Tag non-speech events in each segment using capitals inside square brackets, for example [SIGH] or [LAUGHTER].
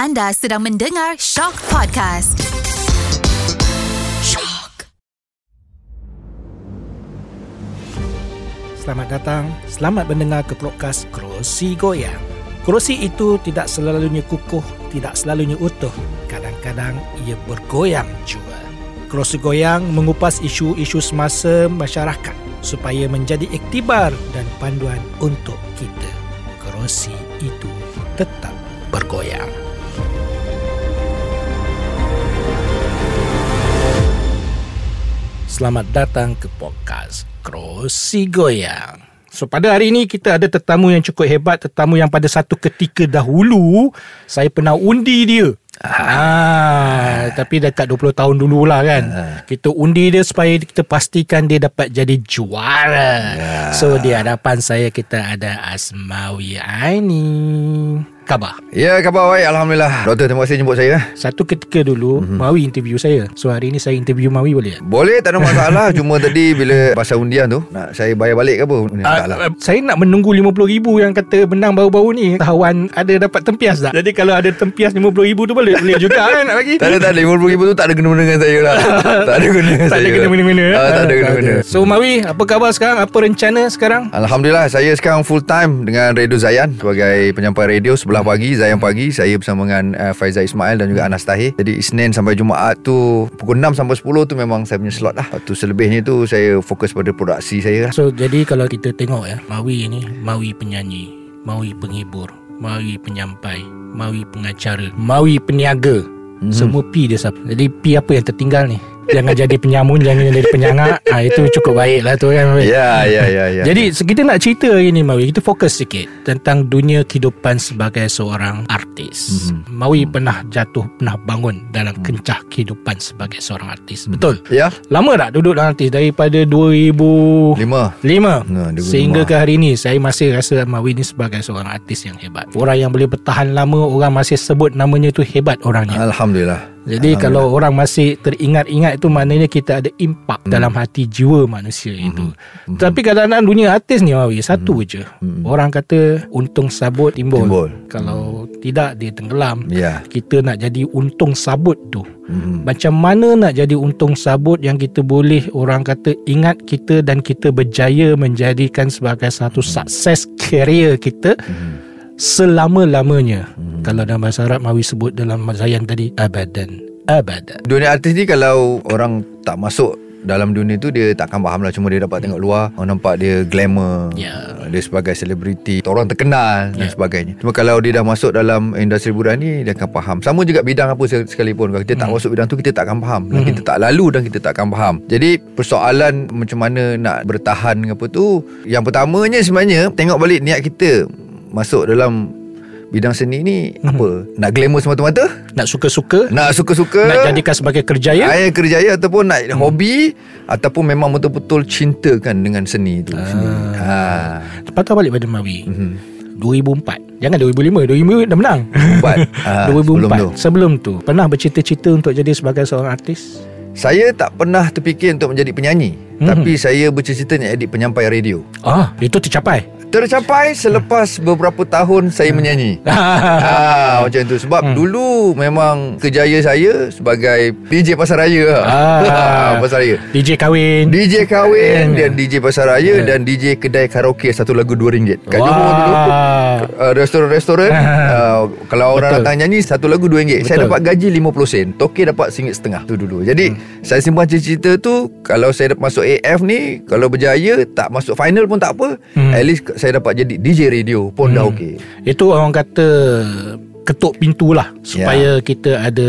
Anda sedang mendengar Shock Podcast. Shock. Selamat datang, selamat mendengar ke podcast Kerusi Goyang. Kerusi itu tidak selalunya kukuh, tidak selalunya utuh. Kadang-kadang ia bergoyang juga. Kerusi Goyang mengupas isu-isu semasa masyarakat supaya menjadi iktibar dan panduan untuk kita. Kerusi itu tetap bergoyang. Selamat datang ke podcast Kerusi Goyang. So pada hari ini kita ada tetamu yang cukup hebat, tetamu yang pada satu ketika dahulu saya pernah undi dia. Ah, tapi dekat 20 tahun dululah kan. Kita undi dia supaya kita pastikan dia dapat jadi juara. So di hadapan saya kita ada Asmawi Aini. Khabar? Ya, khabar baik. Alhamdulillah. Doktor, terima kasih jemput saya. Satu ketika dulu mm-hmm. Mawi interview saya. So hari ini saya interview Mawi boleh? tak? Boleh, tak ada [LAUGHS] masalah. Cuma tadi bila pasal undian tu, nak saya bayar balik ke apa? Tak lah. Uh, saya nak menunggu RM50,000 yang kata menang baru-baru ni. Tawan ada dapat tempias tak? Jadi kalau ada tempias RM50,000 tu boleh boleh juga kan nak bagi? Tak ada, tak ada. RM50,000 tu tak ada kena-mena dengan saya lah. [LAUGHS] tak ada kena dengan Tak saya. ada kena-mena. Ah, tak ada kena-mena. So Mawi, apa khabar sekarang? Apa rencana sekarang? Alhamdulillah, saya sekarang full time dengan Radio Zayan sebagai penyampai radio sebelah pagi, Zayan pagi. Saya bersama dengan uh, Faizal Ismail dan juga Anas Tahir. Jadi Isnin sampai Jumaat tu pukul 6 sampai 10 tu memang saya punya slot lah. Lepas tu selebihnya tu saya fokus pada produksi saya lah. So jadi kalau kita tengok ya, Mawi ni Mawi penyanyi, Mawi penghibur, Mawi penyampai, Mawi pengacara, Mawi peniaga. Mm-hmm. Semua P dia siapa. Jadi P apa yang tertinggal ni? Jangan jadi penyamun Jangan jadi penyangak ha, Itu cukup baik lah tu kan Mawi? Ya, ya, ya, ya. Jadi kita nak cerita hari ni Mawi Kita fokus sikit Tentang dunia kehidupan sebagai seorang artis mm-hmm. Mawi pernah jatuh Pernah bangun Dalam mm. kencah kehidupan sebagai seorang artis mm. Betul? Ya. Lama tak duduk dalam artis Daripada 2005 Lima. 2005. Sehingga ke hari ni Saya masih rasa Mawi ni sebagai seorang artis yang hebat Orang yang boleh bertahan lama Orang masih sebut namanya tu hebat orangnya Alhamdulillah. Jadi kalau orang masih teringat-ingat itu maknanya kita ada impak hmm. dalam hati jiwa manusia itu. Hmm. Tapi kadang-kadang dunia artis ni Mawi satu hmm. je. Hmm. Orang kata untung sabut timbul. Timbul. Kalau hmm. tidak dia tenggelam. Ya. Kita nak jadi untung sabut tu. Hmm. Macam mana nak jadi untung sabut yang kita boleh orang kata ingat kita dan kita berjaya menjadikan sebagai satu sukses career kita. Hmm. Selama-lamanya. Hmm. Kalau dalam bahasa Arab Mawi sebut dalam Zayan tadi Abadan. Abadan. Dunia artis ni kalau orang tak masuk dalam dunia tu dia takkan faham lah. Cuma dia dapat tengok luar Orang nampak dia glamour Ya. Dia sebagai selebriti Orang terkenal dan Ya. sebagainya. Cuma kalau dia dah masuk dalam industri hiburan ni Dia akan faham. Sama juga bidang apa se- sekalipun. Kalau kita tak masuk bidang tu Kita tak akan faham. Dan kita tak lalu Dan kita tak akan faham. Jadi persoalan Macam mana nak bertahan apa tu Yang pertamanya sebenarnya Tengok balik niat kita Masuk dalam Bidang seni ni Apa? Nak glamour semata-mata? Nak suka-suka? Nak suka-suka? Nak jadikan sebagai kerjaya? Ayah kerjaya ataupun nak hmm. hobi ataupun memang betul-betul cintakan dengan seni tu ah. sendiri. Ha. Patah balik pada Mawi. Mhm. 2004 Jangan 2005 2005 dah menang. Empat. [LAUGHS] Ah, 2004 sebelum tu. Sebelum tu. Pernah bercita-cita untuk jadi sebagai seorang artis? Saya tak pernah terfikir untuk menjadi penyanyi, Mhm. tapi saya bercita-cita nak jadi penyampai radio. Ah, Itu tercapai Tercapai selepas beberapa tahun saya menyanyi. [LAUGHS] ah, macam tu sebab Hmm. dulu memang kerjaya saya sebagai DJ pasar raya. Ah. [LAUGHS] pasar raya. DJ kahwin DJ kahwin Hmm. dan DJ pasar raya dan DJ kedai karaoke satu lagu RM2 kat Johor dulu. Wah. uh, restoran-restoran uh, [LAUGHS] kalau orang Betul. datang nyanyi satu lagu RM2 Betul. saya dapat gaji 50 sen toke dapat RM1.5 tu dulu jadi hmm. saya simpan cita-cita tu kalau saya masuk AF ni kalau berjaya tak masuk final pun tak apa Hmm. at least saya dapat jadi DJ radio pun hmm. dah okey Itu orang kata ketuk pintu lah supaya kita ada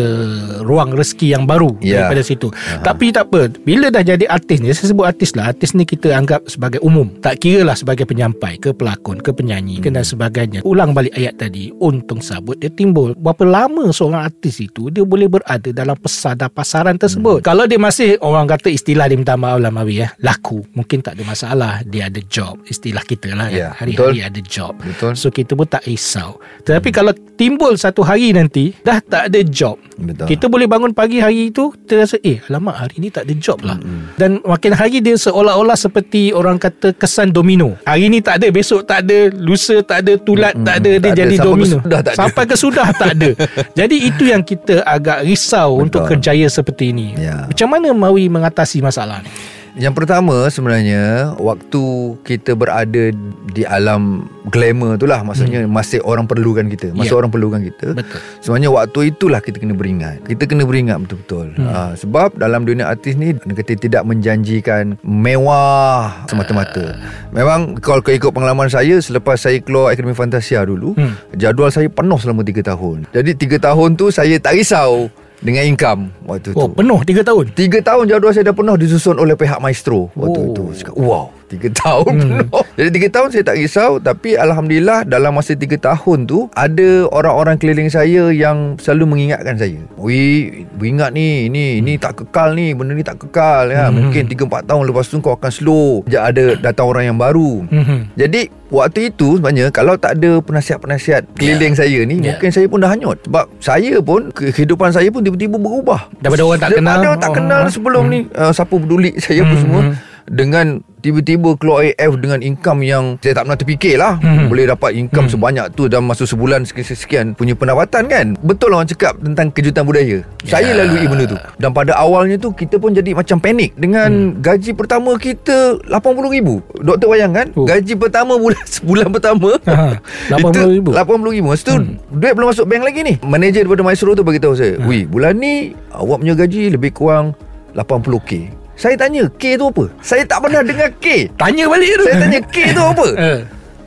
ruang rezeki yang baru Ya. daripada situ. Tapi tak apa, bila dah jadi artis ni, saya sebut artis lah. Artis ni kita anggap sebagai umum. Tak kira lah sebagai penyampai ke pelakon ke penyanyi ke dan sebagainya. Ulang balik ayat tadi, untung sabut dia timbul. Berapa lama seorang artis itu dia boleh berada dalam pesada pasaran tersebut. Kalau dia masih orang kata istilah dia minta maaf lah Mawi ya, laku. Mungkin tak ada masalah. Dia ada job. Istilah kita lah Ya, ya. Hari-hari betul. ada job. Betul. So kita pun tak risau Tetapi kalau timbul timbul satu hari nanti dah tak ada job. Betul. Kita boleh bangun pagi hari itu kita rasa eh alamak hari ni tak ada job lah. Mm-hmm. Dan makin hari dia seolah-olah seperti orang kata kesan domino. Hari ni tak ada, besok tak ada, lusa tak ada, tulat mm-hmm. tak ada, dia Tak ada, jadi sampai domino. sudah tak ada. Sampai ke sudah tak ada. [LAUGHS] Jadi itu yang kita agak risau Betul. untuk kerjaya seperti ini. Ya. Macam mana Mawi mengatasi masalah ni? Yang pertama sebenarnya waktu kita berada di alam glamour tu lah maksudnya hmm. masih orang perlukan kita, masa Ya. orang perlukan kita. Betul. Sebenarnya waktu itulah kita kena beringat. Kita kena beringat betul-betul. Hmm. Uh, sebab dalam dunia artis ni kita tidak menjanjikan mewah semata-mata. Memang kalau ikut pengalaman saya selepas saya keluar Akademi Fantasia dulu, Hmm. jadual saya penuh selama 3 tahun. Jadi 3 tahun tu saya tak risau dengan income waktu Oh, tu. penuh 3 tahun. Tiga tahun jadual saya dah penuh disusun oleh pihak maestro waktu Oh. itu. Cakap, wow, tiga tahun Hmm. [LAUGHS] Jadi tiga tahun saya tak risau tapi Alhamdulillah dalam masa tiga tahun tu ada orang-orang keliling saya yang selalu mengingatkan saya. Wih, ingat ni, ni, ni tak kekal ni, benda ni tak kekal. Ya. Hmm. Mungkin tiga empat tahun lepas tu kau akan slow. Sekejap ada datang orang yang baru. Mhm. Jadi waktu itu sebenarnya kalau tak ada penasihat-penasihat keliling saya ni Ya. mungkin saya pun dah hanyut sebab saya pun kehidupan saya pun tiba-tiba berubah. Daripada orang tak Daripada kenal. orang tak Oh. kenal sebelum ni uh, siapa peduli saya pun Hmm, semua hmm. Dengan tiba-tiba keluar AF dengan income yang saya tak pernah terfikir lah. Hmm. boleh dapat income sebanyak tu dalam masa sebulan sekian-sekian punya pendapatan kan? Betul orang cakap tentang kejutan budaya. Saya lalui benda tu. Dan pada awalnya tu kita pun jadi macam panik dengan gaji pertama kita RM80,000 doktor bayangkan Oh. gaji pertama bulan [LAUGHS] sebulan pertama. Ha, [LAUGHS] itu RM80,000. RM80,000 Masa tu Hmm. Duit belum masuk bank lagi ni. Manager daripada Maestro tu Beritahu saya Ha. Wih bulan ni Awak punya gaji Lebih kurang 80k Saya tanya K tu apa Saya tak pernah dengar K [LAUGHS] Tanya balik tu. Saya tanya K tu apa [LAUGHS] Eh.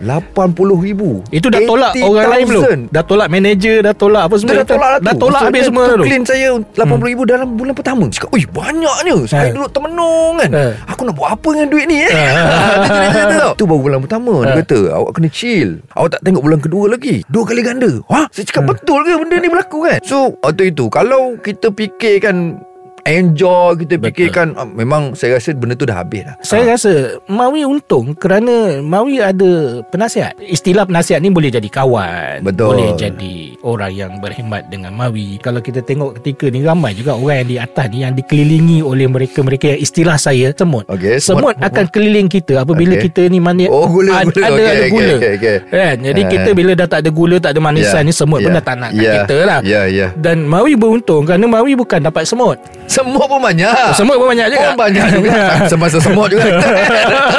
RM80,000 Itu dah tolak orang lain belum? 80,000. Dah tolak manager, dah tolak apa semua. Dah tolak lah tu Dah tolak habis semua tu clean saya RM80,000 dalam bulan pertama Cakap Ui banyaknya Saya Eh. duduk termenung kan Eh. Aku nak buat apa dengan duit ni eh? Eh. Dia cerita tau. Tu [LAUGHS] baru bulan pertama Dia kata Awak kena chill Awak tak tengok bulan kedua lagi Dua kali ganda Wah Saya cakap betul ke benda ni berlaku kan So waktu itu Kalau kita fikirkan Enjoy Kita Betul. fikirkan ah, Memang saya rasa benda tu dah habis dah Saya rasa Mawi untung kerana Mawi ada penasihat. Istilah penasihat ni boleh jadi kawan. Betul. Boleh jadi orang yang berkhidmat dengan Mawi. Kalau kita tengok ketika ni ramai juga orang yang di atas ni yang dikelilingi oleh mereka-mereka yang istilah saya semut. Okey, semut, semut. akan keliling kita apabila Okey. kita ni mana Oh, gula, ad- gula. ada Okey, ada gula. okey, okey. Kan? Jadi Ah. kita bila dah tak ada gula, tak ada manisan Ya, ni semut pun ya, dah tak nak kat ya, kita lah. ya, ya. Dan Mawi beruntung kerana Mawi bukan dapat semut. Semua pun banyak. Semut pun banyak juga. Oh banyak juga. [LAUGHS] Semasa semut juga.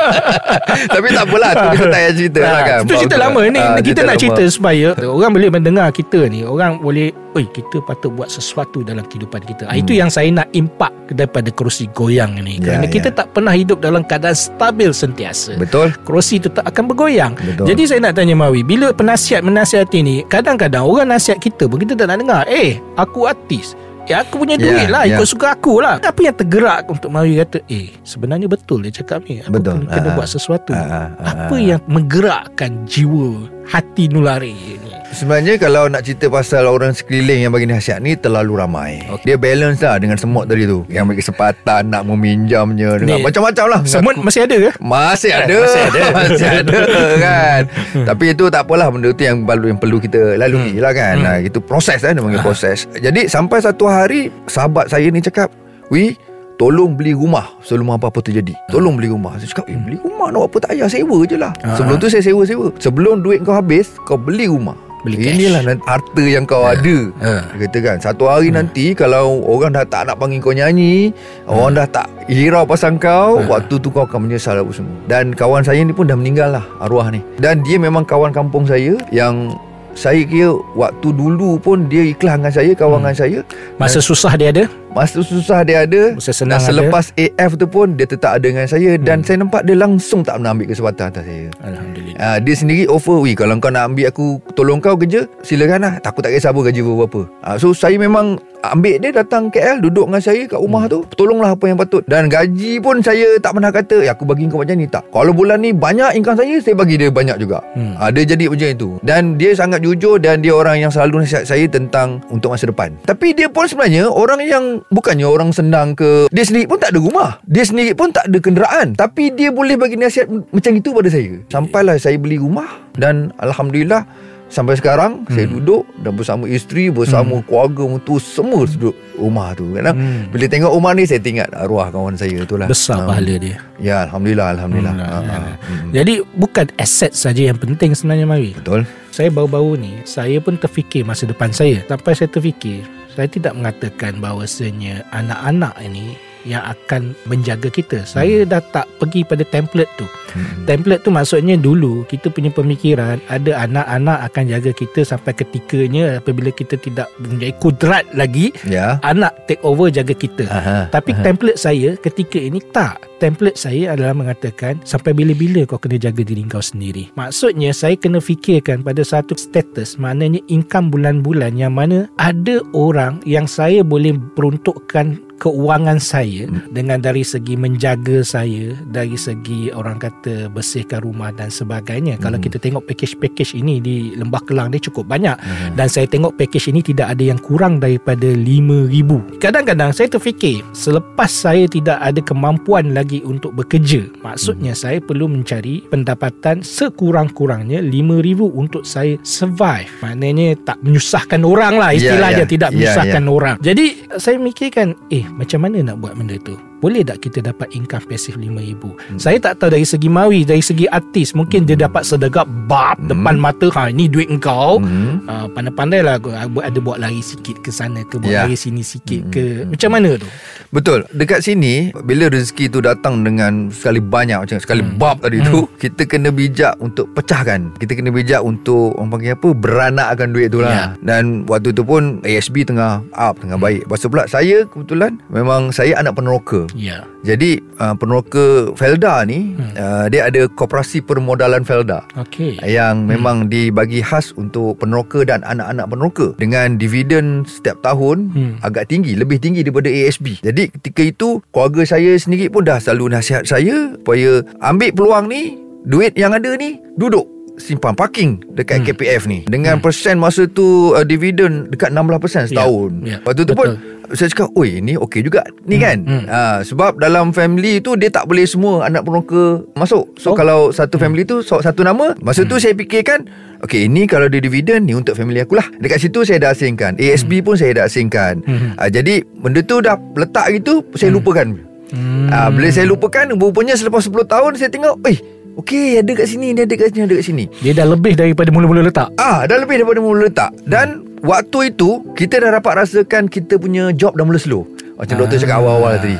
[LAUGHS] Tapi tak apalah Tu kita tak payah cerita lah kan. Itu cerita lama ni. Ah, Kita nak lama. cerita supaya Orang boleh mendengar kita ni. Orang boleh Oi kita patut buat sesuatu dalam kehidupan kita. Hmm. Itu yang saya nak impak Daripada kerusi goyang ni. Ya, Kerana ya. kita tak pernah hidup dalam keadaan stabil sentiasa. Betul. Kerusi tetap akan bergoyang. Betul. Jadi saya nak tanya Mawi Bila penasihat menasihati ni Kadang-kadang orang nasihat kita pun Kita tak nak dengar. Eh aku artis Ya aku punya Ya, duit lah ya. Ikut suka aku lah Apa yang tergerak Untuk Mawi kata Eh sebenarnya betul dia cakap ni Aku Betul. kena, kena Ah, buat sesuatu ah, ah, ah, Apa yang menggerakkan jiwa Hati nulari Sebenarnya kalau nak cerita pasal orang sekeliling yang bagi nasihat ni terlalu ramai. Okay. Dia balance lah dengan semut tadi tu. Yang bagi kesempatan nak meminjamnya dengan Ni, macam-macam lah. Semut masih ada ke? Masih ada Masih ada. [LAUGHS] Masih ada kan [LAUGHS] Tapi itu tak apalah Benda tu yang perlu, yang perlu kita lalui lah kan hmm. Itu proses lah Dia panggil proses Jadi sampai satu hari Sahabat saya ni cakap Wi Tolong beli rumah Sebelum apa-apa terjadi. Tolong beli rumah. Saya cakap Eh beli rumah nak apa? Tak payah Sewa je lah. Ah. Sebelum tu saya sewa-sewa. Sebelum duit kau habis Kau beli rumah. Beli cash. Inilah nanti harta yang kau ada. Ah. Dia kata kan Satu hari nanti Kalau orang dah tak nak panggil kau nyanyi Orang dah tak hirau pasal kau Waktu tu kau akan menyesal apa semua. Dan kawan saya ni pun dah meninggal lah Arwah ni. Dan dia memang kawan kampung saya Yang saya kira Waktu dulu pun Dia ikhlas dengan saya Kawan dengan saya. Masa susah dia ada Masa susah dia ada Masa senang Dan selepas AF tu pun Dia tetap ada dengan saya Dan saya nampak dia langsung tak pernah ambil kesempatan atas saya. Alhamdulillah. Ah, dia sendiri offer Wih kalau kau nak ambil aku Tolong kau kerja Silakan lah. Takut tak kisah apa gaji berapa ah, So saya memang Ambil dia datang KL Duduk dengan saya kat rumah tu Tolonglah apa yang patut. Dan gaji pun saya tak pernah kata Ya aku bagi kau macam ni. Tak. Kalau bulan ni banyak income saya Saya bagi dia banyak juga. Hmm. ah, Dia jadi macam itu. Dan dia sangat jujur Dan dia orang yang selalu nasihat saya Tentang Untuk masa depan. Tapi dia pun sebenarnya Orang yang Bukannya orang senang ke Dia sendiri pun tak ada rumah Dia sendiri pun tak ada kenderaan Tapi dia boleh bagi nasihat Macam itu pada saya Sampailah saya beli rumah Dan Alhamdulillah Sampai sekarang Saya duduk Dan bersama isteri Bersama keluarga Mentu Semua duduk rumah tu Kadang Hmm. Bila tengok rumah ni Saya teringat Arwah kawan saya tu lah Besar Ah. pahala dia. Ya Alhamdulillah Alhamdulillah Hmm, ya. ah. Hmm. Jadi bukan aset saja yang penting sebenarnya Mawi. Betul Saya baru-baru ni Saya pun terfikir masa depan saya Sampai saya terfikir Saya tidak mengatakan bahawasanya Anak-anak ini Yang akan menjaga kita Saya dah tak pergi pada template tu Hmm. Template tu maksudnya dulu Kita punya pemikiran Ada anak-anak akan jaga kita Sampai ketikanya Apabila kita tidak mempunyai kudrat lagi Ya Anak take over jaga kita Aha. tapi template saya ketika ini tak. Template saya adalah mengatakan sampai bila-bila kau kena jaga diri kau sendiri. Maksudnya saya kena fikirkan pada satu status maknanya income bulan-bulan yang mana ada orang yang saya boleh peruntukkan keuangan saya dengan dari segi menjaga saya dari segi orang kata bersihkan rumah dan sebagainya. Kalau kita tengok package-package ini di Lembah Kelang dia cukup banyak. Dan saya tengok package ini tidak ada yang kurang daripada 5000 kadang-kadang saya terfikir selepas saya tidak ada kemampuan lagi untuk bekerja maksudnya saya perlu mencari pendapatan sekurang-kurangnya 5000 untuk saya survive. Maknanya tak menyusahkan orang lah Ya, istilah ya. dia tidak Ya, menyusahkan orang. Jadi saya mikirkan eh macam mana nak buat benda tu boleh tak kita dapat income pasif RM5,000 hmm. saya tak tahu dari segi mawi dari segi artis mungkin dia dapat sedekap bab hmm. depan mata. Ha ini duit engkau. Hmm. uh, pandai-pandai lah ada buat lari sikit ke sana ke buat Ya. lari sini sikit ke. Macam mana tu? Betul. Dekat sini Bila rezeki tu datang dengan Sekali banyak Macam sekali Hmm. bab tadi tu Kita kena bijak Untuk pecahkan. Kita kena bijak untuk Orang panggil apa Beranakkan duit tu lah. Dan waktu tu pun ASB tengah up Tengah baik. Lepas tu pula Saya kebetulan Memang saya anak peneroka ya. Jadi uh, peneroka Felda ni hmm. uh, Dia ada Koperasi Permodalan Felda. Okey. Yang memang dibagi khas untuk peneroka dan anak-anak peneroka. Dengan dividen setiap tahun Hmm. agak tinggi lebih tinggi daripada ASB jadi ketika itu keluarga saya sendiri pun dah selalu nasihat saya supaya ambil peluang ni duit yang ada ni duduk simpan parking dekat Hmm. KPF ni. Dengan persen masa tu uh, dividen dekat 16% setahun Ya, ya, lepas tu tu pun betul. Saya cakap Oi ni okey juga ni kan? hmm. ha, Sebab dalam family tu Dia tak boleh semua Anak peneroka Masuk. So Oh. kalau satu family tu so, Satu nama Masa tu saya fikirkan Okay ini kalau dia dividen Ni untuk family aku lah. Dekat situ saya dah asingkan. ASB pun saya dah asingkan. Hmm. ha, Jadi Benda tu dah letak gitu Saya lupakan. Hmm. ha, Bila saya lupakan Rupanya selepas 10 tahun Saya tengok Eh Okay ada kat sini Dia ada kat sini Ada kat sini. Dia dah lebih daripada mula-mula letak? Ah, dah lebih daripada mula letak. Dan waktu itu kita dah dapat rasakan kita punya job dah mula slow. Macam doktor cakap awal-awal tadi.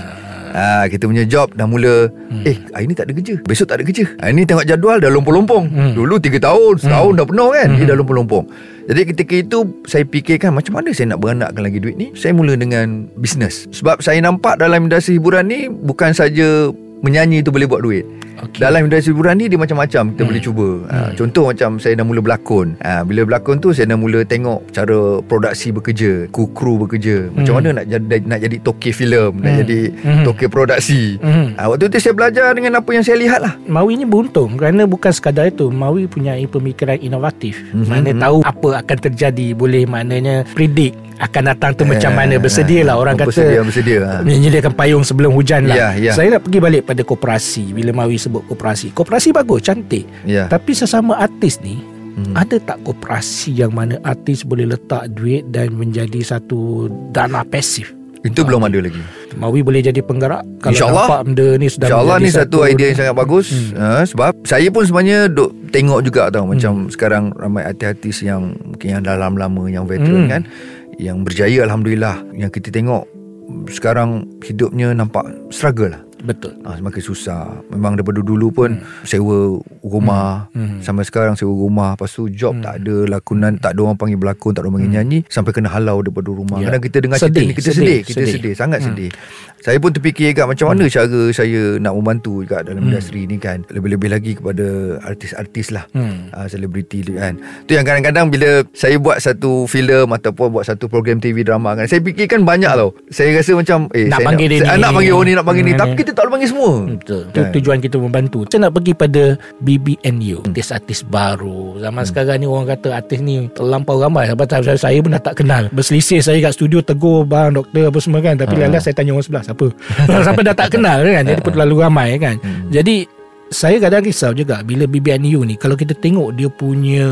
Ah, kita punya job dah mula hmm. Eh hari ni tak ada kerja. Besok tak ada kerja. Hari ni tengok jadual Dah lompong-lompong Hmm. Dulu 3 tahun Setahun dah penuh kan? Dia dah lompong-lompong Jadi ketika itu Saya fikirkan Macam mana saya nak beranakkan lagi duit ni? Saya mula dengan Bisnes. Sebab saya nampak Dalam industri hiburan ni Bukan saja Menyanyi tu boleh buat duit. Okey. Dalam industri hiburan ni Dia macam-macam Kita boleh cuba. Ha, Contoh macam Saya dah mula berlakon. Ha, Bila berlakon tu Saya dah mula tengok Cara produksi bekerja Kru kru bekerja. Macam mana nak jadi, nak jadi toke filem Nak Hmm. jadi Hmm. toke produksi. Hmm. ha, Waktu tu saya belajar Dengan apa yang saya lihat lah. Mawi ni beruntung kerana bukan sekadar itu. Mawi punya pemikiran inovatif. Mhm, mana mhm. tahu apa akan terjadi. Boleh maknanya predict akan datang tu macam Eh, mana? Bersedia lah orang kata. Bersedia Bersedia. Menyediakan payung sebelum hujan lah. Ya, ya. saya nak pergi balik pada koperasi. Bila Mawi sebut koperasi. Koperasi bagus cantik. Ya. Tapi sesama artis ni Hmm. ada tak koperasi yang mana artis boleh letak duit dan menjadi satu dana pasif? Itu belum ada lagi. Mawi boleh jadi penggerak kalau InsyaAllah. nampak benda ni sudah InsyaAllah ni satu idea yang sangat bagus. Hmm. ha, Sebab saya pun sebenarnya duk tengok juga tau Macam sekarang ramai artis-artis yang Mungkin yang dah lama-lama Yang veteran Hmm. kan Yang berjaya Alhamdulillah. Yang kita tengok Sekarang hidupnya nampak struggle lah betul. Ha, Semakin susah. Memang daripada dulu pun Sewa rumah. Hmm. Sampai sekarang sewa rumah. Lepas tu job tak ada Lakonan Tak ada orang panggil berlakon Tak ada orang panggil nyanyi Sampai kena halau daripada rumah. Ya. Kadang kita dengar cerita Sedih, ni Kita sedih, sedih, Kita sedih. sedih, Sangat sedih. Saya pun terfikir kat Macam mana cara saya Nak membantu juga Dalam industri ni kan. Lebih-lebih lagi kepada Artis-artis lah. Hmm. ah, Selebriti tu kan. Tu yang kadang-kadang Bila saya buat satu filem Ataupun buat satu program TV drama kan Saya fikirkan banyak tau. Saya rasa macam eh, Nak saya panggil dia saya, ni. Nak panggil orang ni Nak panggil ni. Hmm, Tapi ni. Kita tak boleh panggil semua Betul. Itu Kan? tujuan kita membantu. Saya nak pergi pada BBNU, artis-artis baru. Zaman Hmm. sekarang ni orang kata artis ni terlampau ramai. Sebab saya, saya pun dah tak kenal. Berselisih saya kat studio tegur bang doktor apa semua kan. Tapi Ha. lalas saya tanya orang sebelah siapa. [LAUGHS] Sampai dah tak kenal kan. Jadi pun terlalu ramai kan. Hmm. Jadi saya kadang risau juga bila BBNU ni kalau kita tengok dia punya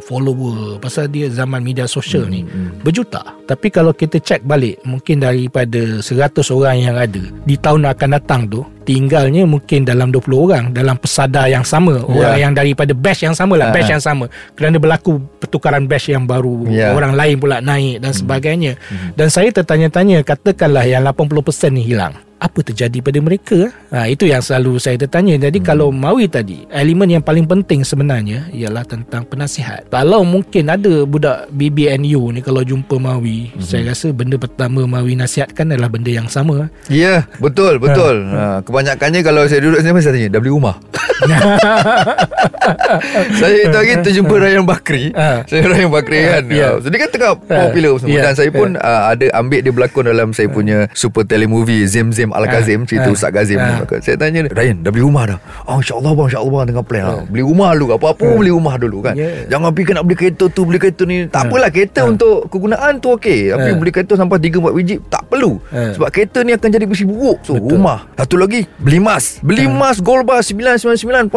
follower pasal dia zaman media sosial ni berjuta. Tapi kalau kita cek balik mungkin daripada 100 orang yang ada di tahun akan datang tu tinggalnya mungkin dalam 20 orang dalam pesada yang sama orang yang daripada batch yang sama lah Ah. batch yang sama. Kerana berlaku pertukaran batch yang baru Ya. orang lain pula naik dan sebagainya. Dan saya tertanya-tanya katakanlah yang 80% ni hilang apa terjadi pada mereka ha, itu yang selalu saya tertanya. Jadi kalau Mawi tadi elemen yang paling penting sebenarnya ialah tentang penasihat. Kalau mungkin ada budak BBNU ni kalau jumpa Mawi saya rasa benda pertama Mawi nasihatkan adalah benda yang sama. Ya betul betul. Ha. Kebanyakannya kalau saya duduk sini Saya tanya Dah beli rumah Saya itu hari terjumpa Ryan Bakri. Ha. Saya Ryan Bakri kan. Ya. so, Dia kan tengah Ha. popular semua Ya. Dan saya pun uh, ada ambil dia berlakon Dalam saya punya super telemovie Zim Zim Al-Kazim Ha. Cerita Ha. Ustaz Kazim Ha. Saya tanya dia Ryan dah beli rumah dah Oh insyaAllah bang InsyaAllah bang tengah plan lah. Beli rumah dulu Apa-apa pun beli rumah dulu kan Ya. Jangan fikir nak beli kereta tu Beli kereta ni Tak apalah kereta untuk kegunaan tu okey Tapi Ha. beli kereta sampai 3-4 biji Tak perlu Ha. Sebab kereta ni akan jadi besi buruk So Betul. rumah Satu lagi Beli emas Beli emas gold bar 999.9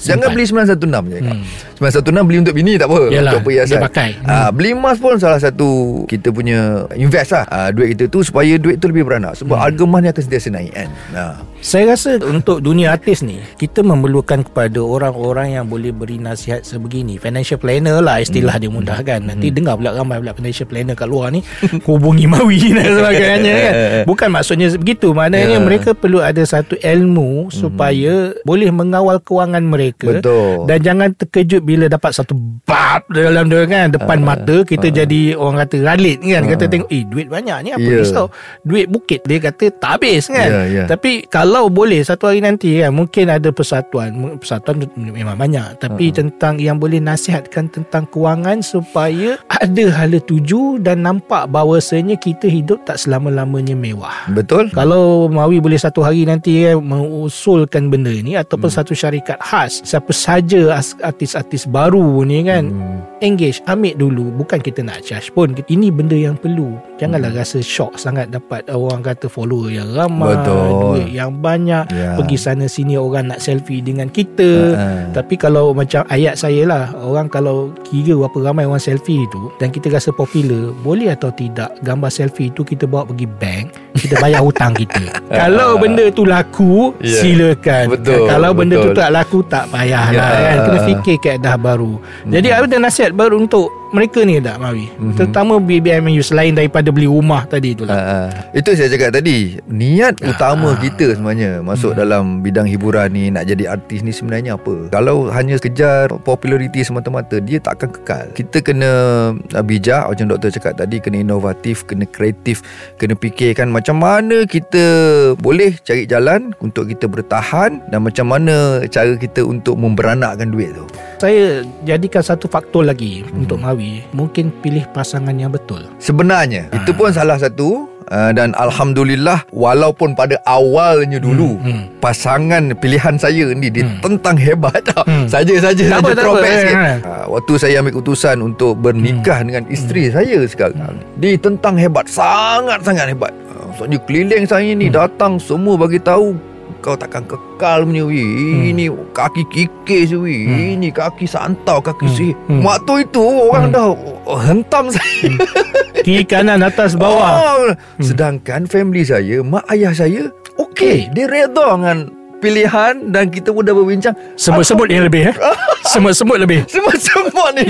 Jangan beli 916 je hmm. 916 beli untuk bini tak apa Yalah, Untuk perhiasan dia pakai. Ah, Beli emas pun salah satu Kita punya Invest lah ah, Duit kita tu Supaya duit tu lebih beranak Sebab Hmm. harga emas ni akan sentiasa naik kan nah. Saya rasa untuk dunia artis ni kita memerlukan kepada orang-orang yang boleh beri nasihat sebegini. Financial planner lah istilah dia mudah kan. Nanti dengar pula ramai pula financial planner kat luar ni hubungi Mawi [LAUGHS] dan sebagainya kan. [LAUGHS] Bukan maksudnya begitu. Maknanya Ya. mereka perlu ada satu ilmu supaya boleh mengawal kewangan mereka Betul. dan jangan terkejut bila dapat satu bab dalam dia kan depan mata kita jadi orang kata ralit kan. Kata tengok eh duit banyak ni apa Ya. risau. Duit bukit dia kata tak habis kan. Ya, ya. Tapi kalau boleh satu hari nanti kan mungkin ada persatuan persatuan memang banyak tapi uh-huh. tentang yang boleh nasihatkan tentang kewangan supaya ada hala tuju dan nampak bahawasanya kita hidup tak selama-lamanya mewah. Betul Kalau Mawi boleh satu hari nanti kan mengusulkan benda ni ataupun Hmm. satu syarikat khas siapa saja artis-artis baru ni kan Hmm. engage ambil dulu bukan kita nak charge pun ini benda yang perlu janganlah Hmm. rasa shock sangat dapat orang kata follower yang ramai Betul. duit yang banyak Ya. pergi sana sini orang nak selfie dengan kita Ha-ha. tapi kalau macam ayat saya lah orang kalau kira berapa ramai orang selfie tu dan kita rasa popular boleh atau tidak gambar selfie tu kita bawa pergi bank kita bayar hutang kita [LAUGHS] kalau benda tu laku Ya. silakan Betul, kalau benda tu betul. tak laku tak payah lah Ya. kan kena fikir kaedah baru jadi ada nasihat baru untuk mereka ni tak Mawi. Mhm. terutama BBMU selain daripada beli rumah tadi tu lah. Uh, itu saya cakap tadi Niat utama kita sebenarnya Masuk dalam bidang hiburan ni Nak jadi artis ni sebenarnya apa? Kalau hanya kejar populariti semata-mata Dia tak akan kekal. Kita kena uh, bijak Macam doktor cakap tadi Kena inovatif Kena kreatif Kena fikirkan Macam mana kita Boleh cari jalan Untuk kita bertahan Dan macam mana Cara kita untuk Memberanakkan duit tu saya jadikan satu faktor lagi untuk Mawi. Mungkin pilih pasangan yang betul. Sebenarnya Itu pun salah satu uh, Dan Alhamdulillah Walaupun pada awalnya dulu Hmm, hmm. Pasangan pilihan saya ni Dia Hmm. tentang hebat Hmm. Saja-saja saja tak apa, sikit. Eh, uh, Waktu saya ambil keputusan Untuk bernikah dengan isteri saya sekarang Dia tentang hebat Sangat-sangat hebat. Uh, Maksudnya keliling saya ni Datang semua bagi tahu kau takkan kekal punya wi. Ini kaki kikis. Hmm. Ini kaki santau kaki Hmm. sihir. Hmm. Waktu itu orang Hmm. dah hentam [LAUGHS] saya. kiri kanan atas bawah. Oh, sedangkan family saya, mak ayah saya, okey, Okey. dia redha dengan pilihan dan kita pun dah berbincang. Semut-semut yang lebih eh. [LAUGHS] Semut-semut lebih. Semua-semua ni.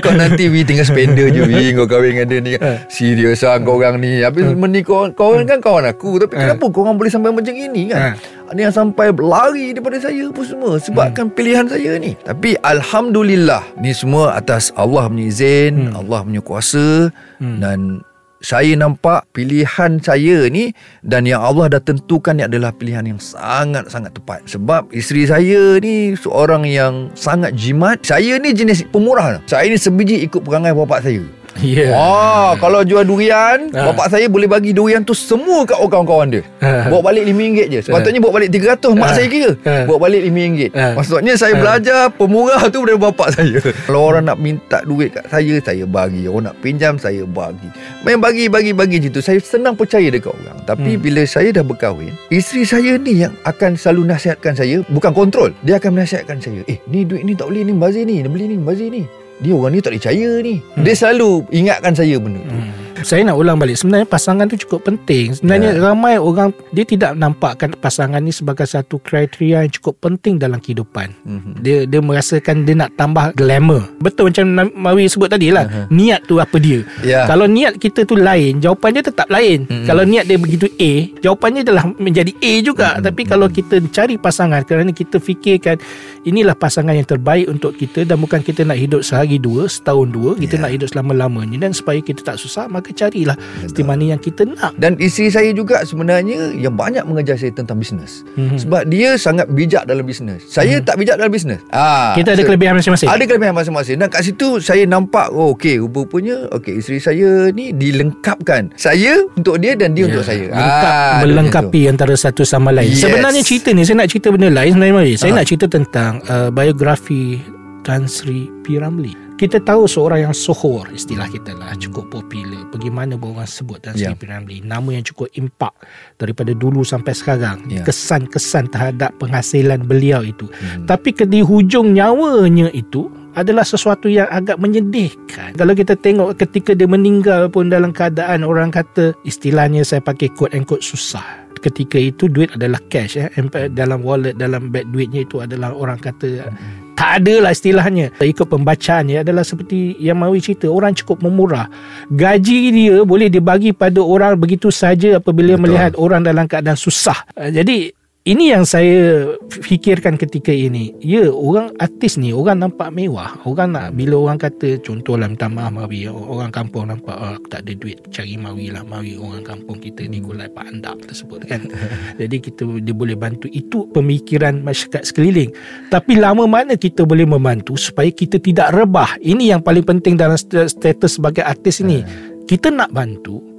Kau nanti Wi tinggal spender je Wi Kau kahwin dengan dia ni. Serius lah kau orang ni. Habis menikah kau orang kan kawan aku. Tapi kenapa kau orang boleh sampai macam ini kan Ada yang sampai lari daripada saya pun semua Sebabkan pilihan saya ni Tapi Alhamdulillah Ni semua atas Allah punya izin Allah punya kuasa Dan saya nampak pilihan saya ni dan yang Allah dah tentukan ni adalah pilihan yang sangat-sangat tepat. Sebab isteri saya ni seorang yang sangat jimat. Saya ni jenis pemurah. Saya ni sebiji ikut perangai bapak saya. Ya. Ah, kalau jual durian, Ah. bapak saya boleh bagi durian tu semua kat orang kawan dia. Ah. Bawa balik RM5 je. Sepatutnya bawa balik 300 mak Ah. saya kira. Ah. Bawa balik RM5. Ah. Maksudnya saya Ah. belajar pemurah tu dari bapak saya. [LAUGHS] Kalau orang nak minta duit kat saya, saya bagi. Orang nak pinjam, saya bagi. Main bagi bagi bagi gitu. Saya senang percaya dekat orang. Tapi Hmm. bila saya dah berkahwin, isteri saya ni yang akan selalu nasihatkan saya, bukan kontrol. Dia akan nasihatkan saya, "Eh, ni duit ni tak boleh ni, bazir ni, beli ni, bazir ni." Dia orang ni tak percaya ni. Hmm. Dia selalu ingatkan saya benda tu. Hmm. Saya nak ulang balik Sebenarnya pasangan tu cukup penting Sebenarnya Ya. ramai orang Dia tidak nampakkan pasangan ni Sebagai satu kriteria yang cukup penting Dalam kehidupan Mhm. dia dia merasakan dia nak tambah glamour. Betul macam Mawi sebut tadi lah. Aha. Niat tu apa dia. Ya. Kalau niat kita tu lain, jawapan dia tetap lain. Mm-mm. Kalau niat dia begitu A, jawapannya adalah menjadi A juga. Mm-mm. Tapi kalau kita cari pasangan kerana kita fikirkan inilah pasangan yang terbaik untuk kita dan bukan kita nak hidup sehari dua, setahun dua, kita Ya. nak hidup selama-lamanya dan supaya kita tak susah maka carilah seperti mana yang kita nak. Dan isteri saya juga sebenarnya yang banyak mengajar saya tentang bisnes. Mhm. Sebab dia sangat bijak dalam bisnes. Saya tak bijak dalam bisnes. Ah, Kita ada so- kelebihan masing-masing. Ada kelebihan masing-masing Dan kat situ Saya nampak Oh okey Rupa-rupanya Okey isteri saya ni Dilengkapkan Saya untuk dia Dan dia Ya, untuk saya Melengkap, Ah, melengkapi antara satu sama lain. Yes. Sebenarnya cerita ni saya nak cerita benda lain sebenarnya. Saya Ah. nak cerita tentang uh, biografi Tan Sri P. Ramlee. Kita tahu seorang yang sohor istilah kita lah cukup popular. Bagaimana orang sebut Tan Sri Ya. P. Ramlee? Nama yang cukup impak daripada dulu sampai sekarang. Ya. Kesan-kesan terhadap penghasilan beliau itu. Hmm. Tapi ke di hujung nyawanya itu adalah sesuatu yang agak menyedihkan. Kalau kita tengok ketika dia meninggal pun dalam keadaan orang kata istilahnya saya pakai quote and quote susah. Ketika itu duit adalah cash eh. Dalam wallet dalam bag duitnya itu adalah orang kata tak ada lah istilahnya. Ikut pembacaannya adalah seperti yang Mawi cerita orang cukup memurah. Gaji dia boleh dibagi pada orang begitu saja apabila Betul. melihat orang dalam keadaan susah. Jadi ini yang saya fikirkan ketika ini. Ya, orang artis ni orang nampak mewah. Orang nak bila orang kata contohlah minta maaf Mawi, orang kampung nampak oh, aku tak ada duit cari Mawi lah. Mawi orang kampung kita ni gulai Pak Andap tersebut kan. [LAUGHS] Jadi kita dia boleh bantu itu pemikiran masyarakat sekeliling. Tapi lama mana kita boleh membantu supaya kita tidak rebah. Ini yang paling penting dalam st- status sebagai artis ini. Kita nak bantu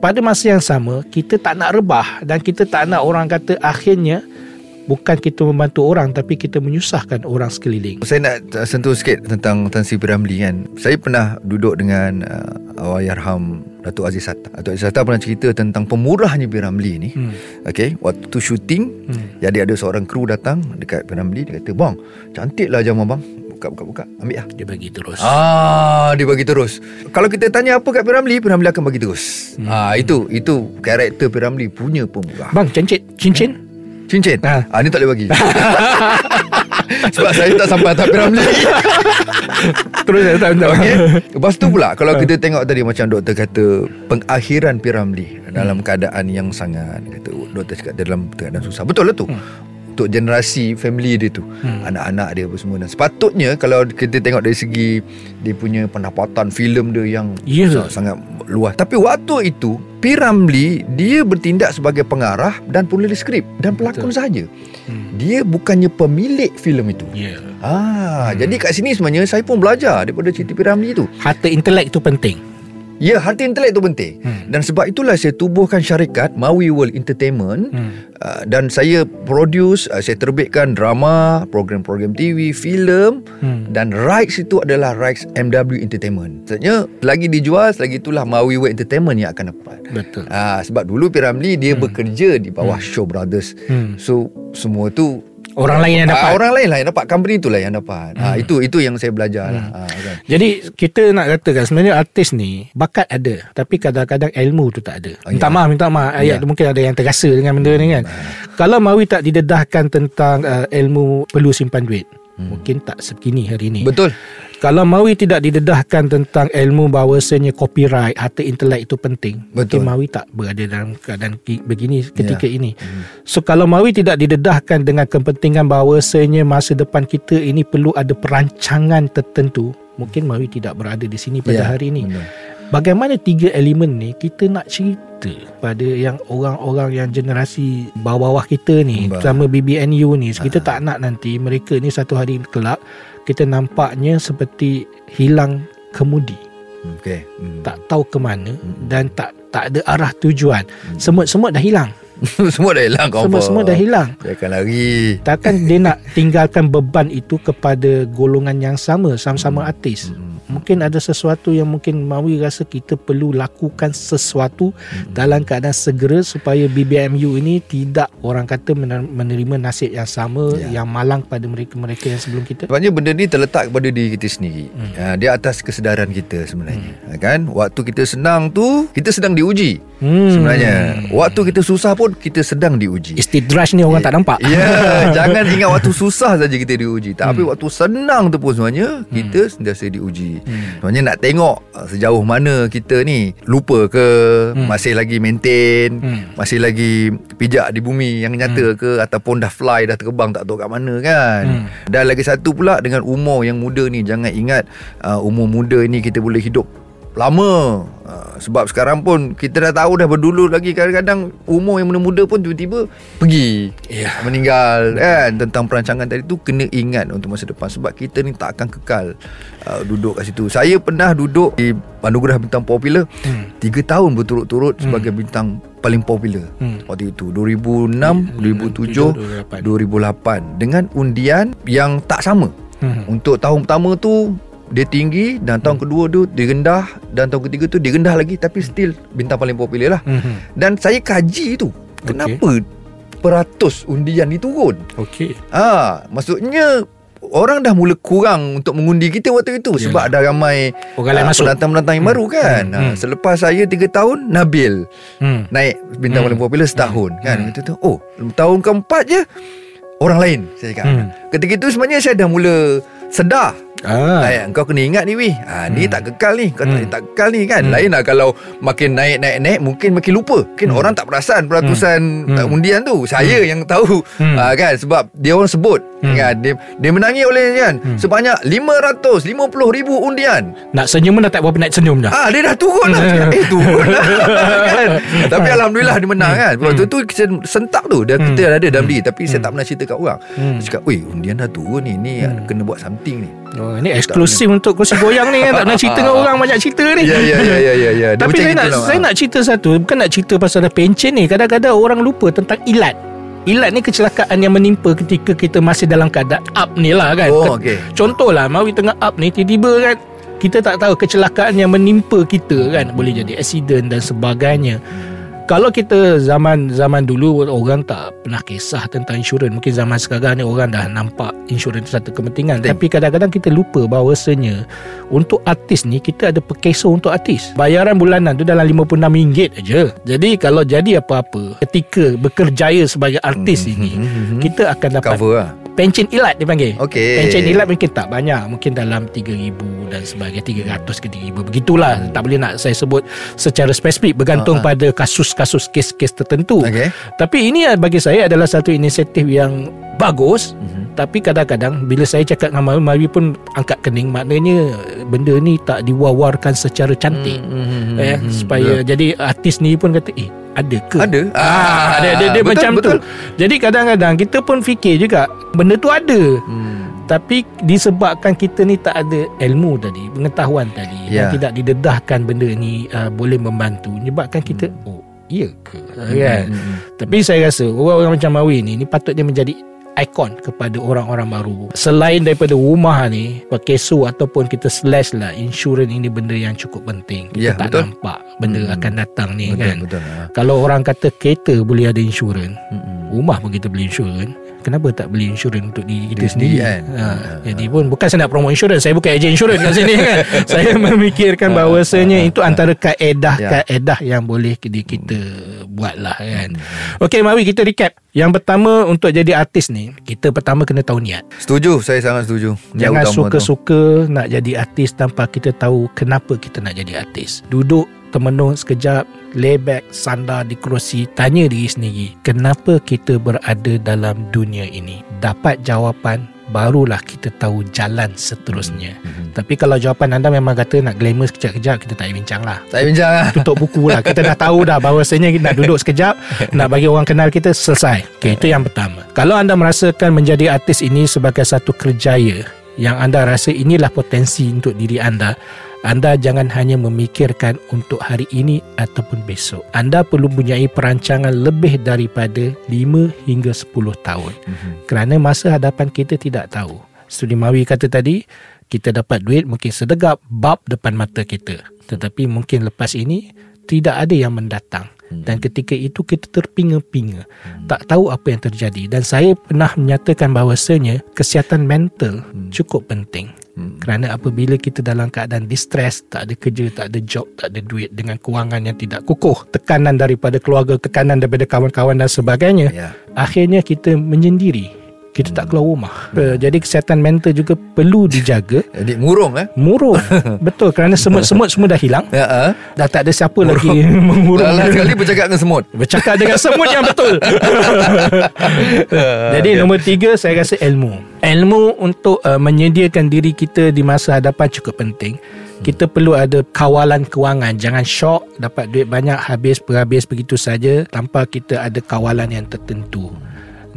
pada masa yang sama kita tak nak rebah dan kita tak nak orang kata akhirnya bukan kita membantu orang tapi kita menyusahkan orang sekeliling. Saya nak uh, sentuh sikit tentang Tan Sri P. Ramlee kan. Saya pernah duduk dengan uh, Allahyarham Datuk Aziz Satta. Datuk Aziz Satta pernah cerita tentang pemurahnya P. Ramlee ni. Hmm. Okay, waktu tu syuting, Hmm. jadi ada seorang kru datang dekat P. Ramlee. Dia kata, bang, cantik lah jam abang. Buka, buka, buka. Ambil lah. Dia bagi terus. Ah, dia bagi terus. Kalau kita tanya apa kat P. Ramlee, P. Ramlee akan bagi terus. Hmm. Ah, itu itu karakter P. Ramlee punya pemurah. Bang, cincin, cincin. Cincin. Ah. Ah. ni tak boleh bagi. [LAUGHS] Sebab saya tak sampai atas P. Ramlee. [LAUGHS] Terus saya tak tahu. Okey. Lepas tu pula kalau kita tengok tadi macam doktor kata pengakhiran P. Ramlee dalam keadaan yang sangat kata doktor cakap dalam keadaan susah. Betul lah tu. Untuk generasi family dia tu Hmm. Anak-anak dia apa semua Dan sepatutnya Kalau kita tengok dari segi Dia punya pendapatan filem dia yang Ya. sangat, sangat luas Tapi waktu itu P. Ramlee Dia bertindak sebagai pengarah Dan penulis skrip Dan pelakon Betul. sahaja Hmm. Dia bukannya pemilik filem itu Ya. Ah, Hmm. jadi kat sini sebenarnya saya pun belajar daripada cerita P. Ramlee tu. Harta intelek itu penting. Ya, harta intelek tu penting. Hmm. Dan sebab itulah saya tubuhkan syarikat Maui World Entertainment Hmm. uh, dan saya produce, uh, saya terbitkan drama, program-program TV, filem Hmm. dan rights itu adalah rights MW Entertainment. Maksudnya lagi dijual, selagi itulah Maui World Entertainment yang akan dapat. Betul. Ah, sebab dulu P. Ramlee dia bekerja di bawah Shaw Brothers. Hmm. So semua tu Orang lain yang dapat. Ah, orang lain lah yang dapat Company itulah yang dapat ah, Hmm. Itu itu yang saya belajar lah ah, kan. Jadi kita nak katakan sebenarnya artis ni bakat ada tapi kadang-kadang ilmu tu tak ada. Oh, minta ya. maaf, minta maaf. Ayat Ya. mungkin ada yang terasa dengan benda ni kan. Kalau Mawi tak didedahkan tentang uh, ilmu perlu simpan duit, mungkin tak sebegini hari ni. Betul Kalau Mawi tidak didedahkan tentang ilmu bahawasanya copyright, harta intelek itu penting, mungkin Betul. Mawi tak berada dalam keadaan begini ketika Ya. ini. So kalau Mawi tidak didedahkan dengan kepentingan bahawasanya masa depan kita ini perlu ada perancangan tertentu, mungkin Mawi tidak berada di sini pada Ya, hari ini. benar. Bagaimana tiga elemen ni kita nak cerita pada yang orang-orang yang generasi bawah-bawah kita ni sama BBNU ni kita tak nak nanti mereka ni satu hari kelak kita nampaknya seperti hilang kemudi Okey. Hmm. tak tahu ke mana dan tak tak ada arah tujuan. Semut-semut dah hilang. [LAUGHS] semua dah hilang kau. Semut-semut dah hilang. Dia akan lari. Takkan dia nak tinggalkan beban itu kepada golongan yang sama, sama-sama artis. Mungkin ada sesuatu yang mungkin Mawi rasa kita perlu lakukan sesuatu dalam keadaan segera supaya BBMU ini tidak orang kata mener- menerima nasib yang sama Ya. yang malang pada mereka-mereka yang sebelum kita. Sebenarnya benda ni terletak kepada diri kita sendiri. Hmm. Ha, dia atas kesedaran kita sebenarnya. Hmm. Kan? Waktu kita senang tu, kita sedang diuji. Hmm. Sebenarnya. Waktu kita susah pun, kita sedang diuji. Istidraj ni orang tak nampak. [LAUGHS] Ya, [LAUGHS] jangan ingat waktu susah saja kita diuji. Tapi waktu senang tu pun sebenarnya kita sentiasa diuji. Sebenarnya nak tengok uh, sejauh mana kita ni lupa ke, masih lagi maintain, Hmm. masih lagi pijak di bumi yang nyata ke ataupun dah fly dah terbang tak tahu kat mana kan. Dan lagi satu pula dengan umur yang muda ni jangan ingat uh, umur muda ni kita boleh hidup lama uh, sebab sekarang pun kita dah tahu dah berdulu lagi kadang-kadang umur yang muda-muda pun tiba-tiba pergi Ya. meninggal kan tentang perancangan tadi tu kena ingat untuk masa depan sebab kita ni tak akan kekal uh, duduk kat situ saya pernah duduk di anugerah bintang popular Hmm. 3 tahun berturut-turut sebagai bintang paling popular Hmm. waktu itu 2006 2007 2008. 2008 dengan undian yang tak sama Hmm. untuk tahun pertama tu dia tinggi dan tahun kedua tu dia rendah dan tahun ketiga tu dia rendah lagi tapi still bintang paling popular lah. Hmm. Dan saya kaji tu. Kenapa peratus undian ni turun? Okey. Ah, maksudnya orang dah mula kurang untuk mengundi kita waktu itu Yalah. sebab ada ramai Orang lain ah, masuk. pendatang-pendatang yang baru kan. Hmm. Ah, Hmm. selepas saya 3 tahun Nabil Hmm. naik bintang Hmm. paling popular setahun kan. Hmm. Kita tu oh, tahun keempat je orang lain saya cakap. Hmm. Ketika itu sebenarnya saya dah mula sedar Ah. Ah. kau kena ingat ni weh ha, Ni Hmm. tak kekal ni Kau Hmm. tak, tak kekal ni kan Hmm. Lain lah kalau Makin naik-naik-naik Mungkin makin lupa Mungkin Hmm. orang tak perasan Peratusan Hmm. uh, undian tu Saya yang tahu Hmm. ah, kan Sebab dia orang sebut Hmm. kan dia, dia menangi oleh kan Hmm. Sebanyak 550 ribu undian Nak senyum dah tak berapa naik senyum dah. Ah dia dah turun lah Hmm. [LAUGHS] Eh turun lah kan? Tapi Alhamdulillah dia menang kan Waktu tu kita sentak tu Dia kita Hmm. ada dalam diri Tapi saya tak pernah cerita kat orang Hmm. Cakap Weh undian dah turun ni Ni Hmm. kena buat something ni Oh, ini eksklusif untuk kursi goyang ni kan. Tak nak cerita dengan orang banyak cerita ni. Ya ya ya ya ya, ya. Tapi saya nak gitulah. saya nak cerita satu, bukan nak cerita pasal pencen ni. Kadang-kadang orang lupa tentang ilat. Ilat ni kecelakaan yang menimpa ketika kita masih dalam keadaan up ni lah kan. Oh, okey. Contohlah, Mawi tengah up ni tiba-tiba kan kita tak tahu kecelakaan yang menimpa kita kan. Boleh jadi accident dan sebagainya. Kalau kita zaman zaman dulu orang tak pernah kisah tentang insurans. Mungkin zaman sekarang ni orang dah nampak insurans itu satu kepentingan. Penting. Tapi kadang-kadang kita lupa bahawasanya untuk artis ni kita ada perkeso untuk artis. Bayaran bulanan tu dalam RM56 aja. Jadi kalau jadi apa-apa ketika bekerjaya sebagai artis Mhm, ini, mhm, mhm. kita akan dapat Cover lah pencen ilat dipanggil. Okey. Pencen ilat mungkin tak banyak, mungkin dalam 3000 dan sebagainya, 300 ke 3000 begitulah. Tak boleh nak saya sebut secara spesifik bergantung ah. pada kasus-kasus kes-kes tertentu. Okey. Tapi ini bagi saya adalah satu inisiatif yang bagus. Mhm. Tapi kadang-kadang bila saya cakap dengan Mawi, Mawi pun angkat kening maknanya benda ni tak diwawarkan secara cantik. Mhm, Eh, mhm, supaya jadi artis ni pun kata eh ada ke? Ada. Ah, dia, dia, dia betul, macam betul. tu. Jadi kadang-kadang kita pun fikir juga benda tu ada. Hmm. Tapi disebabkan kita ni tak ada ilmu tadi, pengetahuan tadi Ya. dan tidak didedahkan benda ni uh, boleh membantu menyebabkan kita oh iya ke kan. Hmm, hmm, Tapi saya rasa orang-orang macam Mawi ni ni patut dia menjadi ikon kepada orang-orang baru. Selain daripada rumah ni, perkeso ataupun kita slash lah, insurans ini benda yang cukup penting. Kita Ya, tak betul. nampak benda Hmm. akan datang ni Betul kan. betul. Ha. Kalau orang kata kereta boleh ada insurans, Hmm, hmm. rumah pun kita beli insurans, kenapa tak beli insurans untuk diri kita Diri sendiri? kan? Ha, Ha, jadi pun bukan saya nak promote insurans, saya bukan ejen insurans kat sini kan. [LAUGHS] saya memikirkan bahawasanya itu antara kaedah-kaedah yang boleh kita, kita buat lah kan. Okey, mari kita recap. Yang pertama untuk jadi artis ni, kita pertama kena tahu niat. Setuju, saya sangat setuju. Yang Jangan utama tu. suka-suka nak jadi artis tanpa kita tahu kenapa kita nak jadi artis. Duduk termenung sekejap, lay back, sandar di kerusi, tanya diri sendiri, kenapa kita berada dalam dunia ini? Dapat jawapan, barulah kita tahu jalan seterusnya. Mhm. Tapi kalau jawapan anda memang kata nak glamour sekejap-kejap, kita tak payah bincang lah. Saya bincang lah. Tutup buku lah Kita dah tahu dah Bahawasanya kita nak duduk sekejap [LAUGHS] Nak bagi orang kenal kita Selesai okay, Itu yang pertama Kalau anda merasakan Menjadi artis ini Sebagai satu kerjaya Yang anda rasa inilah potensi Untuk diri anda Anda jangan hanya memikirkan untuk hari ini ataupun besok. Anda perlu mempunyai perancangan lebih daripada 5 hingga 10 tahun. Mm-hmm. Kerana masa hadapan kita tidak tahu. Studi Mawi kata tadi, kita dapat duit mungkin sedegap bab depan mata kita. Tetapi mungkin lepas ini tidak ada yang mendatang. Hmm. Dan ketika itu kita terpinga-pinga hmm. Tak tahu apa yang terjadi Dan saya pernah menyatakan bahawasanya Kesihatan mental hmm. cukup penting hmm. Kerana apabila kita dalam keadaan distress Tak ada kerja, tak ada job, tak ada duit Dengan kewangan yang tidak kukuh Tekanan daripada keluarga, tekanan daripada kawan-kawan dan sebagainya yeah. Akhirnya kita menyendiri kita tak keluar rumah. Hmm. Jadi kesihatan mental juga perlu dijaga. [LAUGHS] Jadi murung eh? Murung. [LAUGHS] Betul kerana semut-semut semua dah hilang. Ya, uh. Dah tak ada siapa murung. lagi [LAUGHS] mengurung. Lain sekali bercakap dengan semut. Bercakap dengan semut yang betul. Jadi okay. nombor tiga saya rasa ilmu. Ilmu untuk uh, menyediakan diri kita di masa hadapan cukup penting. Kita perlu ada kawalan kewangan Jangan syok Dapat duit banyak Habis berhabis begitu saja Tanpa kita ada kawalan yang tertentu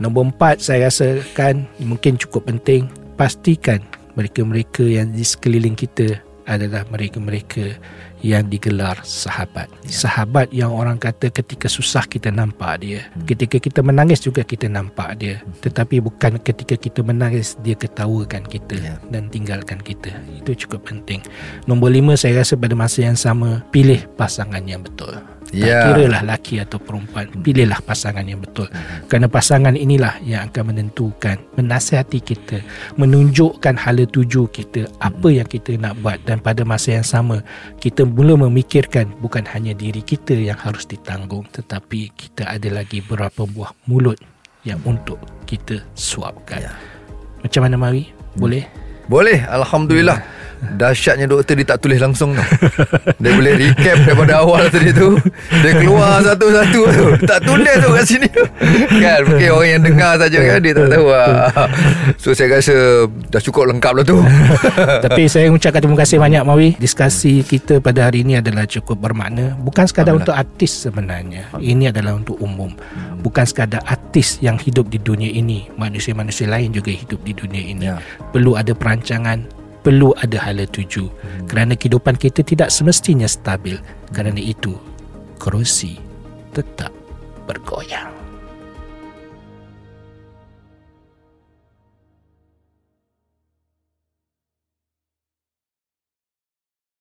Nombor empat saya rasakan mungkin cukup penting pastikan mereka-mereka yang di sekeliling kita adalah mereka-mereka yang digelar sahabat. Ya. Sahabat yang orang kata ketika susah kita nampak dia. Hmm. Ketika kita menangis juga kita nampak dia. Hmm. Tetapi bukan ketika kita menangis dia ketawakan kita ya. dan tinggalkan kita. Itu cukup penting. Nombor lima saya rasa pada masa yang sama pilih pasangan yang betul. Yeah. Tak kira lah laki atau perempuan Pilihlah pasangan yang betul hmm. Kerana pasangan inilah Yang akan menentukan Menasihati kita Menunjukkan hala tuju kita Apa hmm. yang kita nak buat Dan pada masa yang sama Kita mula memikirkan Bukan hanya diri kita Yang harus ditanggung Tetapi kita ada lagi Beberapa buah mulut Yang untuk kita suapkan yeah. Macam mana Mawi? Boleh? Boleh Alhamdulillah yeah. Dahsyatnya doktor dia tak tulis langsung tau. Dia boleh recap daripada awal tadi tu. Dia keluar satu-satu tu. Tak tulis tu kat sini. Kan? Mungkin orang yang dengar saja kan dia tak tahu. Lah. So saya rasa dah cukup lengkap lah tu. Tapi saya ucapkan terima kasih banyak Mawi. Diskusi kita pada hari ini adalah cukup bermakna. Bukan sekadar untuk artis sebenarnya. Ini adalah untuk umum. Bukan sekadar artis yang hidup di dunia ini. Manusia-manusia lain juga hidup di dunia ini. Ya. Perlu ada perancangan perlu ada hala tuju kerana kehidupan kita tidak semestinya stabil. Kerana itu kerusi tetap bergoyang